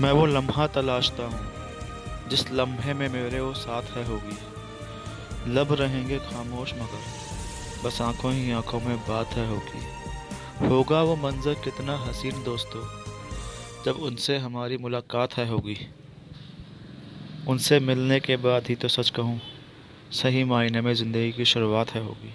मैं वो लम्हा तलाशता हूँ, जिस लम्हे में मेरे वो साथ है होगी। लब रहेंगे खामोश मगर, बस आँखों ही आँखों में बात है होगी। होगा वो मंज़र कितना हसीन दोस्तों, जब उनसे हमारी मुलाकात है होगी। उनसे मिलने के बाद ही तो सच कहूँ, सही मायने में ज़िंदगी की शुरुआत है होगी।